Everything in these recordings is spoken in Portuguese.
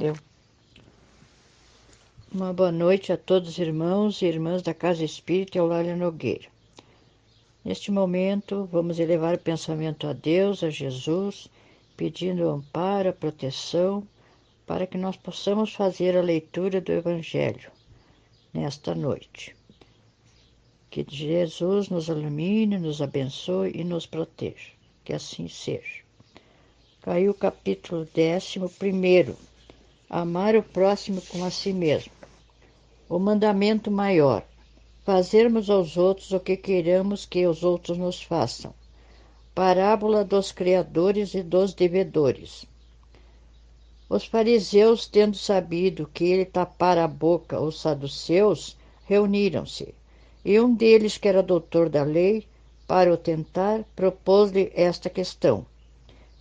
Deu. Uma boa noite a todos os irmãos e irmãs da Casa Espírita Eulália Nogueira. Neste momento, vamos elevar o pensamento a Deus, a Jesus, pedindo amparo, proteção, para que nós possamos fazer a leitura do Evangelho nesta noite. Que Jesus nos ilumine, nos abençoe e nos proteja. Que assim seja. Caiu o capítulo décimo primeiro. Amar o próximo como a si mesmo. O mandamento maior. Fazermos aos outros o que queiramos que os outros nos façam parábola dos criadores e dos devedores. Os fariseus, tendo sabido que ele tapara a boca aos saduceus, reuniram-se. E um deles, que era doutor da lei, para o tentar, propôs-lhe esta questão: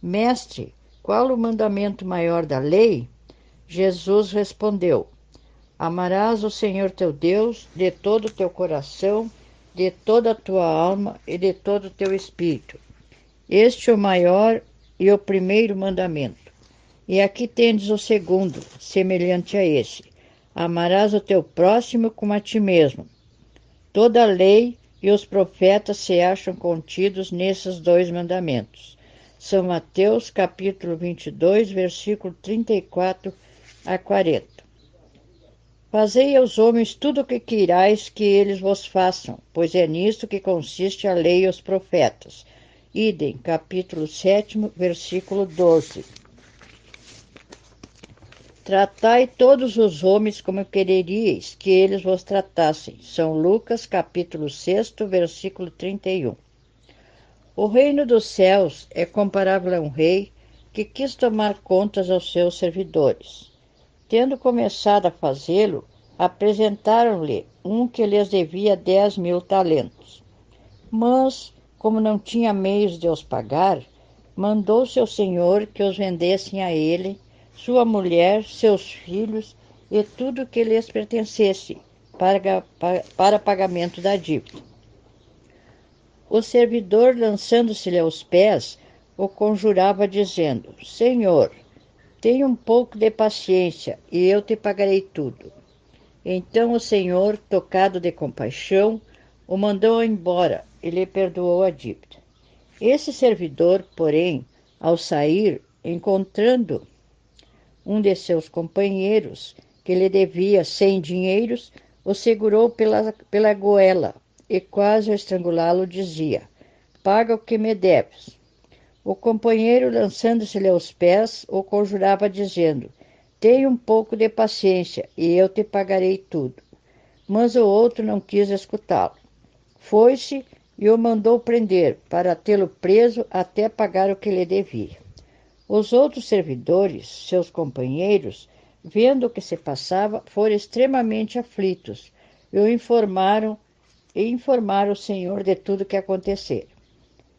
Mestre, qual o mandamento maior da lei? Jesus respondeu: Amarás o Senhor teu Deus de todo o teu coração, de toda a tua alma e de todo o teu espírito este é o maior e o primeiro mandamento. E aqui tendes o segundo, semelhante a esse: amarás o teu próximo como a ti mesmo. Toda a lei e os profetas se acham contidos nesses dois mandamentos. São Mateus, capítulo 22, versículo 34 a 40. Fazei aos homens tudo o que queirais que eles vos façam, pois é nisto que consiste a lei e os profetas. Idem, capítulo 7, versículo 12. Tratai todos os homens como quereríeis que eles vos tratassem. São Lucas, capítulo 6, versículo 31. O reino dos céus é comparável a um rei que quis tomar contas aos seus servidores. Tendo começado a fazê-lo, apresentaram-lhe um que lhes devia dez mil talentos. Mas como não tinha meios de os pagar, mandou seu senhor que os vendessem a ele, sua mulher, seus filhos e tudo que lhes pertencesse para, para pagamento da dívida. O servidor, lançando-se-lhe aos pés, o conjurava, dizendo: Senhor, tenha um pouco de paciência e eu te pagarei tudo. Então o Senhor, tocado de compaixão, o mandou embora e lhe perdoou a dívida. Esse servidor, porém, ao sair, encontrando um de seus companheiros que lhe devia cem dinheiros, o segurou pela, pela goela e quase a estrangulá-lo dizia: Paga o que me deves. O companheiro, lançando-se-lhe aos pés, o conjurava, dizendo: Tenha um pouco de paciência e eu te pagarei tudo. Mas o outro não quis escutá-lo. Foi-se e o mandou prender, para tê-lo preso até pagar o que lhe devia. Os outros servidores, seus companheiros, vendo o que se passava, foram extremamente aflitos e o informaram e informaram o Senhor de tudo que acontecera.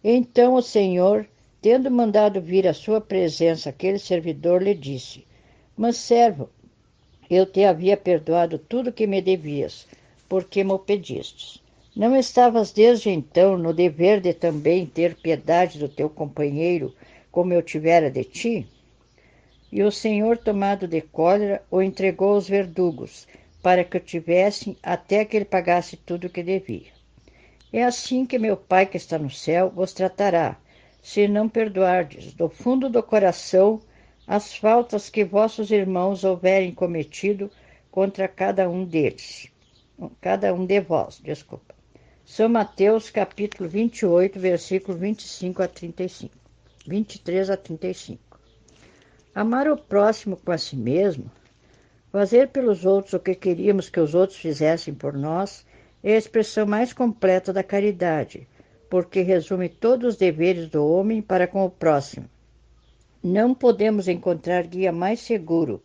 Então o Senhor, tendo mandado vir à sua presença aquele servidor, lhe disse: Mas servo, eu te havia perdoado tudo o que me devias, porque me pedistes. Não estavas desde então no dever de também ter piedade do teu companheiro, como eu tivera de ti? E o Senhor, tomado de cólera, o entregou aos verdugos, para que o tivessem até que ele pagasse tudo o que devia. É assim que meu Pai que está no céu vos tratará, se não perdoardes do fundo do coração as faltas que vossos irmãos houverem cometido contra cada um deles, cada um de vós, desculpa. São Mateus capítulo 28, versículo 25 a 35. 23 a 35. Amar o próximo com a si mesmo, fazer pelos outros o que queríamos que os outros fizessem por nós, é a expressão mais completa da caridade, porque resume todos os deveres do homem para com o próximo. Não podemos encontrar guia mais seguro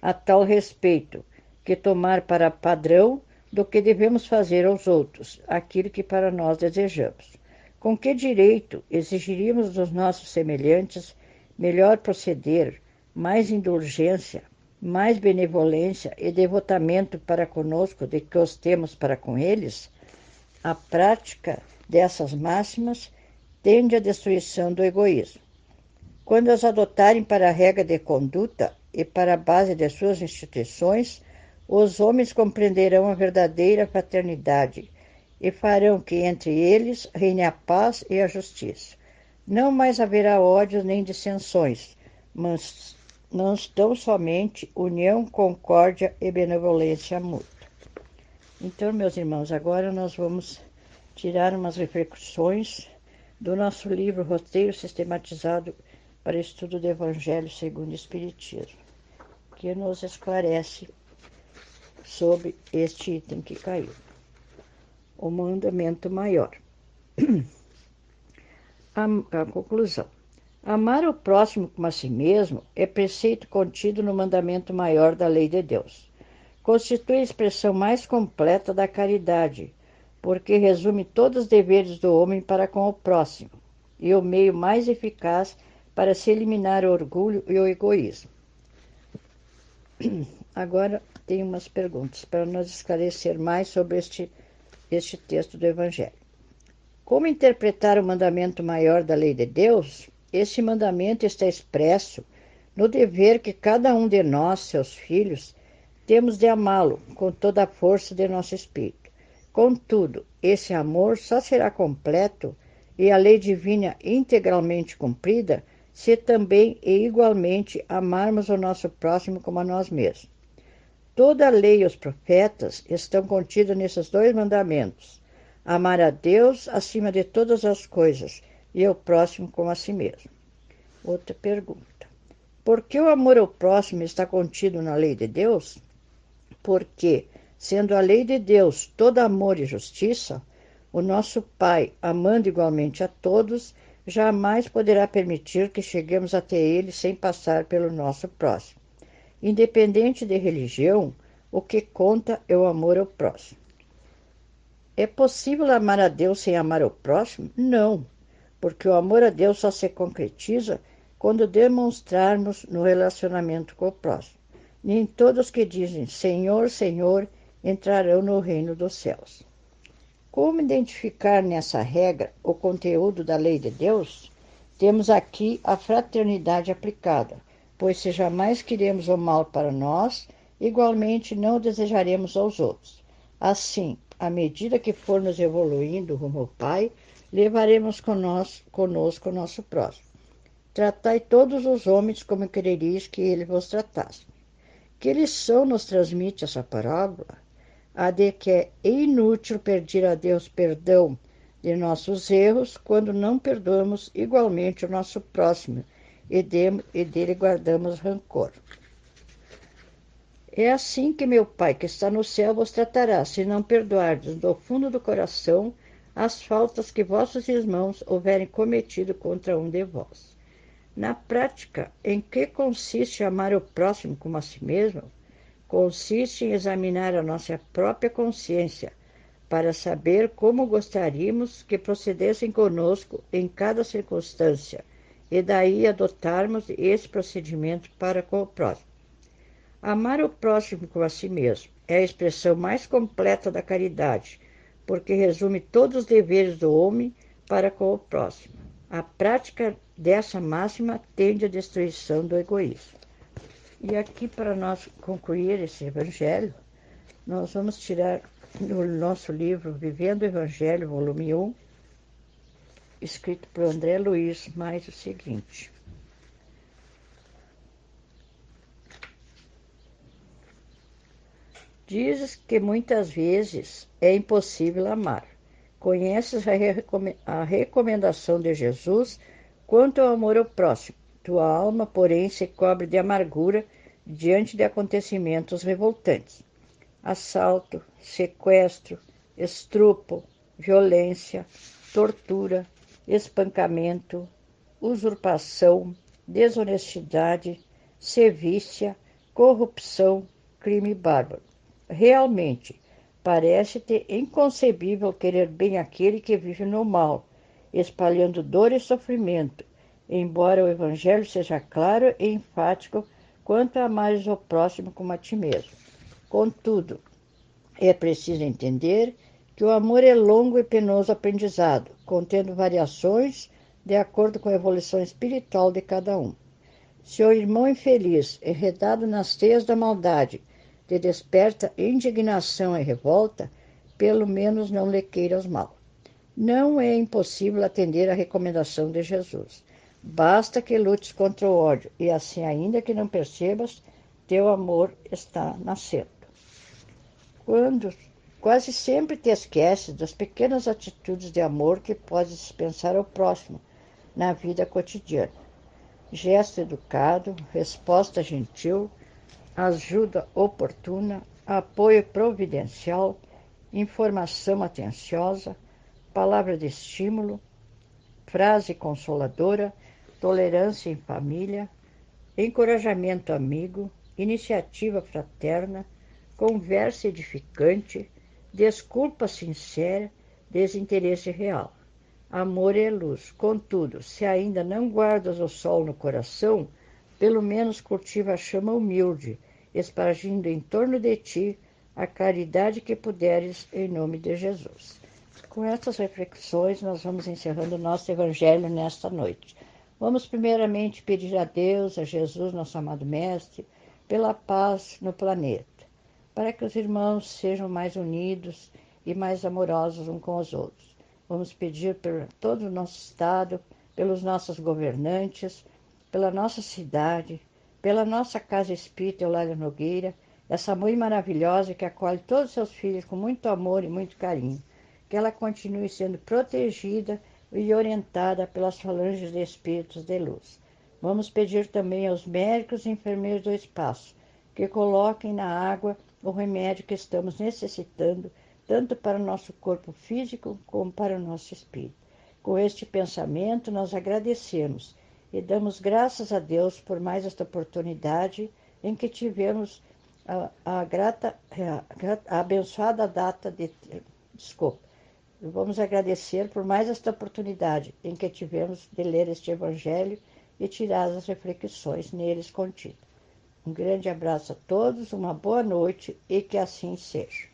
a tal respeito que tomar para padrão do que devemos fazer aos outros, aquilo que para nós desejamos. Com que direito exigiríamos dos nossos semelhantes melhor proceder, mais indulgência, mais benevolência e devotamento para conosco do que os temos para com eles? A prática dessas máximas tende à destruição do egoísmo. Quando as adotarem para regra de conduta, e para a base de suas instituições, os homens compreenderão a verdadeira fraternidade e farão que entre eles reine a paz e a justiça. Não mais haverá ódios nem dissensões, mas não tão somente união, concórdia e benevolência mútua. Então, meus irmãos, agora nós vamos tirar umas reflexões do nosso livro Roteiro Sistematizado para Estudo do Evangelho segundo o Espiritismo, que nos esclarece sobre este item que caiu. O mandamento maior. a, a conclusão. Amar o próximo como a si mesmo é preceito contido no mandamento maior da lei de Deus. Constitui a expressão mais completa da caridade, porque resume todos os deveres do homem para com o próximo e o meio mais eficaz para se eliminar o orgulho e o egoísmo. Agora tem umas perguntas para nos esclarecer mais sobre este, este texto do Evangelho. Como interpretar o mandamento maior da lei de Deus? Este mandamento está expresso no dever que cada um de nós, seus filhos, temos de amá-lo com toda a força de nosso espírito. Contudo, esse amor só será completo e a lei divina integralmente cumprida se também e igualmente amarmos o nosso próximo como a nós mesmos. Toda a lei e os profetas estão contidos nesses dois mandamentos: amar a Deus acima de todas as coisas e o próximo como a si mesmo. Outra pergunta: Por que o amor ao próximo está contido na lei de Deus? Porque, sendo a lei de Deus todo amor e justiça, o nosso Pai, amando igualmente a todos, jamais poderá permitir que cheguemos até Ele sem passar pelo nosso próximo. Independente de religião, o que conta é o amor ao próximo. É possível amar a Deus sem amar o próximo? Não porque o amor a Deus só se concretiza quando demonstrarmos no relacionamento com o próximo. Nem todos que dizem Senhor, Senhor entrarão no reino dos céus. Como identificar nessa regra o conteúdo da lei de Deus? Temos aqui a fraternidade aplicada, pois se jamais queremos o mal para nós, igualmente não desejaremos aos outros. Assim, à medida que formos evoluindo rumo ao Pai, levaremos conosco, conosco o nosso próximo. Tratai todos os homens como quereris que ele vos tratasse. Que lição nos transmite essa parábola? A de que é inútil pedir a Deus perdão de nossos erros quando não perdoamos igualmente o nosso próximo e, de, e dele guardamos rancor. É assim que meu Pai que está no céu vos tratará, se não perdoardes do fundo do coração as faltas que vossos irmãos houverem cometido contra um de vós. Na prática, em que consiste amar o próximo como a si mesmo? Consiste em examinar a nossa própria consciência para saber como gostaríamos que procedessem conosco em cada circunstância e daí adotarmos esse procedimento para com o próximo. Amar o próximo como a si mesmo é a expressão mais completa da caridade porque resume todos os deveres do homem para com o próximo. A prática dessa máxima tende à destruição do egoísmo. E aqui, para nós concluir esse evangelho, nós vamos tirar do nosso livro Vivendo o Evangelho, volume 1, escrito por André Luiz, mais o seguinte. Dizes que muitas vezes é impossível amar. Conheces a recomendação de Jesus quanto ao amor ao próximo. Tua alma, porém, se cobre de amargura diante de acontecimentos revoltantes. Assalto, sequestro, estrupo, violência, tortura, espancamento, usurpação, desonestidade, sevícia, corrupção, crime bárbaro. Realmente, parece-te inconcebível querer bem aquele que vive no mal, espalhando dor e sofrimento, embora o Evangelho seja claro e enfático quanto a mais o próximo como a ti mesmo. Contudo, é preciso entender que o amor é longo e penoso aprendizado, contendo variações de acordo com a evolução espiritual de cada um. Se o irmão infeliz, enredado nas teias da maldade, te desperta indignação e revolta, pelo menos não lhe queiras mal. Não é impossível atender à recomendação de Jesus. Basta que lutes contra o ódio, e assim, ainda que não percebas, teu amor está nascendo. Quando quase sempre te esqueces das pequenas atitudes de amor que podes dispensar ao próximo na vida cotidiana. Gesto educado, resposta gentil, ajuda oportuna, apoio providencial, informação atenciosa, palavra de estímulo, frase consoladora, tolerância em família, encorajamento amigo, iniciativa fraterna, conversa edificante, desculpa sincera, desinteresse real. Amor é luz. Contudo, se ainda não guardas o sol no coração, pelo menos cultiva a chama humilde, espargindo em torno de ti a caridade que puderes, em nome de Jesus. Com estas reflexões, nós vamos encerrando o nosso Evangelho nesta noite. Vamos primeiramente pedir a Deus, a Jesus, nosso amado Mestre, pela paz no planeta, para que os irmãos sejam mais unidos e mais amorosos uns com os outros. Vamos pedir por todo o nosso Estado, pelos nossos governantes, pela nossa cidade, pela nossa casa espírita Eulália Nogueira, essa mãe maravilhosa que acolhe todos os seus filhos com muito amor e muito carinho. Que ela continue sendo protegida e orientada pelas falanges de espíritos de luz. Vamos pedir também aos médicos e enfermeiros do espaço que coloquem na água o remédio que estamos necessitando, tanto para o nosso corpo físico como para o nosso espírito. Com este pensamento, nós agradecemos e damos graças a Deus por mais esta oportunidade em que tivemos a, a grata, a, a abençoada data de. Desculpa. Vamos agradecer por mais esta oportunidade em que tivemos de ler este Evangelho e tirar as reflexões neles contidas. Um grande abraço a todos, uma boa noite e que assim seja.